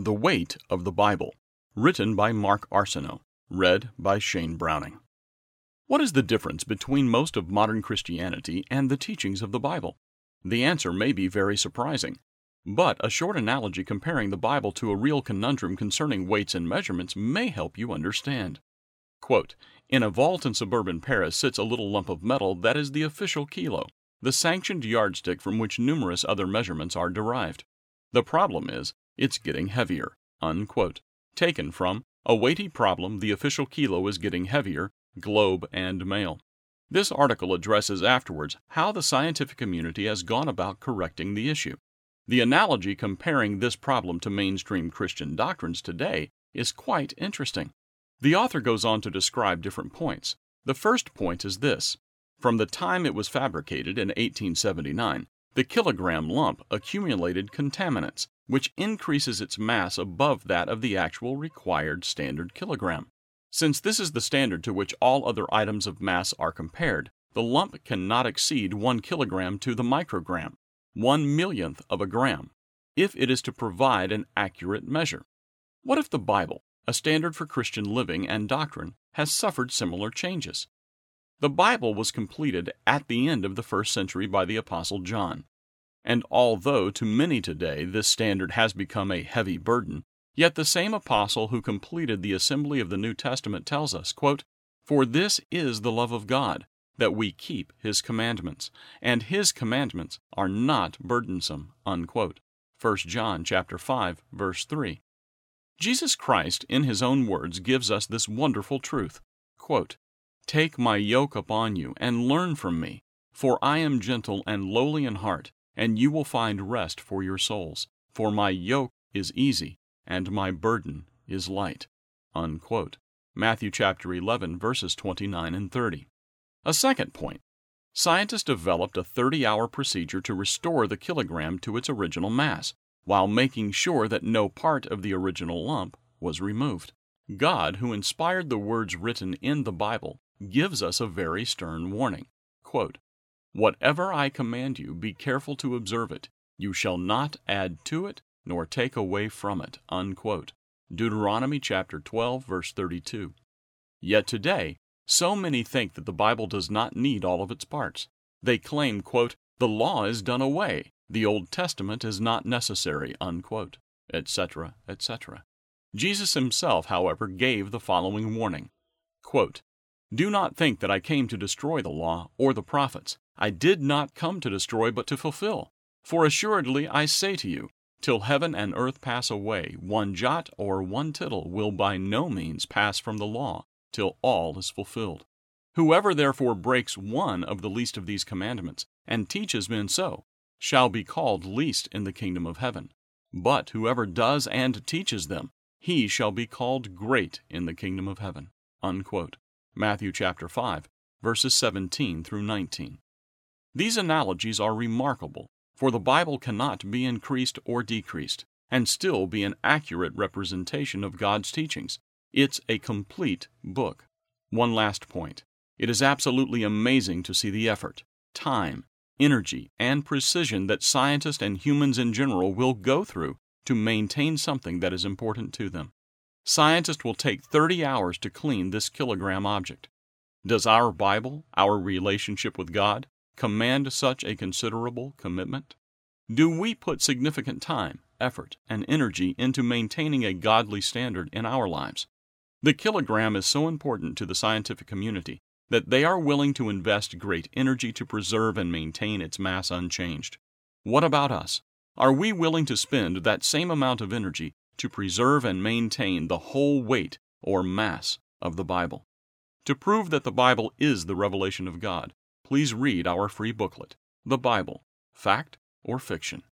The Weight of the Bible, written by Mark Arsenault, read by Shane Browning. What is the difference between most of modern Christianity and the teachings of the Bible? The answer may be very surprising, but a short analogy comparing the Bible to a real conundrum concerning weights and measurements may help you understand. Quote, in a vault in suburban Paris sits a little lump of metal that is the official kilo, the sanctioned yardstick from which numerous other measurements are derived. The problem is it's getting heavier. Unquote. Taken from A Weighty Problem, the official kilo is getting heavier, Globe and Mail. This article addresses afterwards how the scientific community has gone about correcting the issue. The analogy comparing this problem to mainstream Christian doctrines today is quite interesting. The author goes on to describe different points. The first point is this From the time it was fabricated in 1879, the kilogram lump accumulated contaminants, which increases its mass above that of the actual required standard kilogram. Since this is the standard to which all other items of mass are compared, the lump cannot exceed 1 kilogram to the microgram, one millionth of a gram, if it is to provide an accurate measure. What if the Bible, a standard for Christian living and doctrine, has suffered similar changes? The Bible was completed at the end of the first century by the Apostle John. And although to many today this standard has become a heavy burden, yet the same apostle who completed the assembly of the New Testament tells us, quote, For this is the love of God, that we keep his commandments, and his commandments are not burdensome. Unquote. 1 John chapter 5, verse 3. Jesus Christ, in his own words, gives us this wonderful truth. Quote, Take my yoke upon you and learn from me, for I am gentle and lowly in heart, and you will find rest for your souls. For my yoke is easy and my burden is light. Unquote. Matthew chapter 11 verses 29 and 30. A second point. Scientists developed a 30-hour procedure to restore the kilogram to its original mass, while making sure that no part of the original lump was removed. God, who inspired the words written in the Bible, gives us a very stern warning. Quote, Whatever I command you, be careful to observe it. You shall not add to it, nor take away from it. Unquote. Deuteronomy chapter 12, verse 32. Yet today, so many think that the Bible does not need all of its parts. They claim, quote, the law is done away, the Old Testament is not necessary, unquote, etc., etc. Jesus himself, however, gave the following warning quote, do not think that I came to destroy the law or the prophets. I did not come to destroy, but to fulfill. For assuredly I say to you, till heaven and earth pass away, one jot or one tittle will by no means pass from the law, till all is fulfilled. Whoever therefore breaks one of the least of these commandments, and teaches men so, shall be called least in the kingdom of heaven. But whoever does and teaches them, he shall be called great in the kingdom of heaven. Unquote. Matthew chapter 5, verses 17 through 19. These analogies are remarkable, for the Bible cannot be increased or decreased and still be an accurate representation of God's teachings. It's a complete book. One last point. It is absolutely amazing to see the effort, time, energy, and precision that scientists and humans in general will go through to maintain something that is important to them. Scientists will take 30 hours to clean this kilogram object. Does our Bible, our relationship with God, command such a considerable commitment? Do we put significant time, effort, and energy into maintaining a godly standard in our lives? The kilogram is so important to the scientific community that they are willing to invest great energy to preserve and maintain its mass unchanged. What about us? Are we willing to spend that same amount of energy to preserve and maintain the whole weight or mass of the Bible. To prove that the Bible is the revelation of God, please read our free booklet, The Bible Fact or Fiction.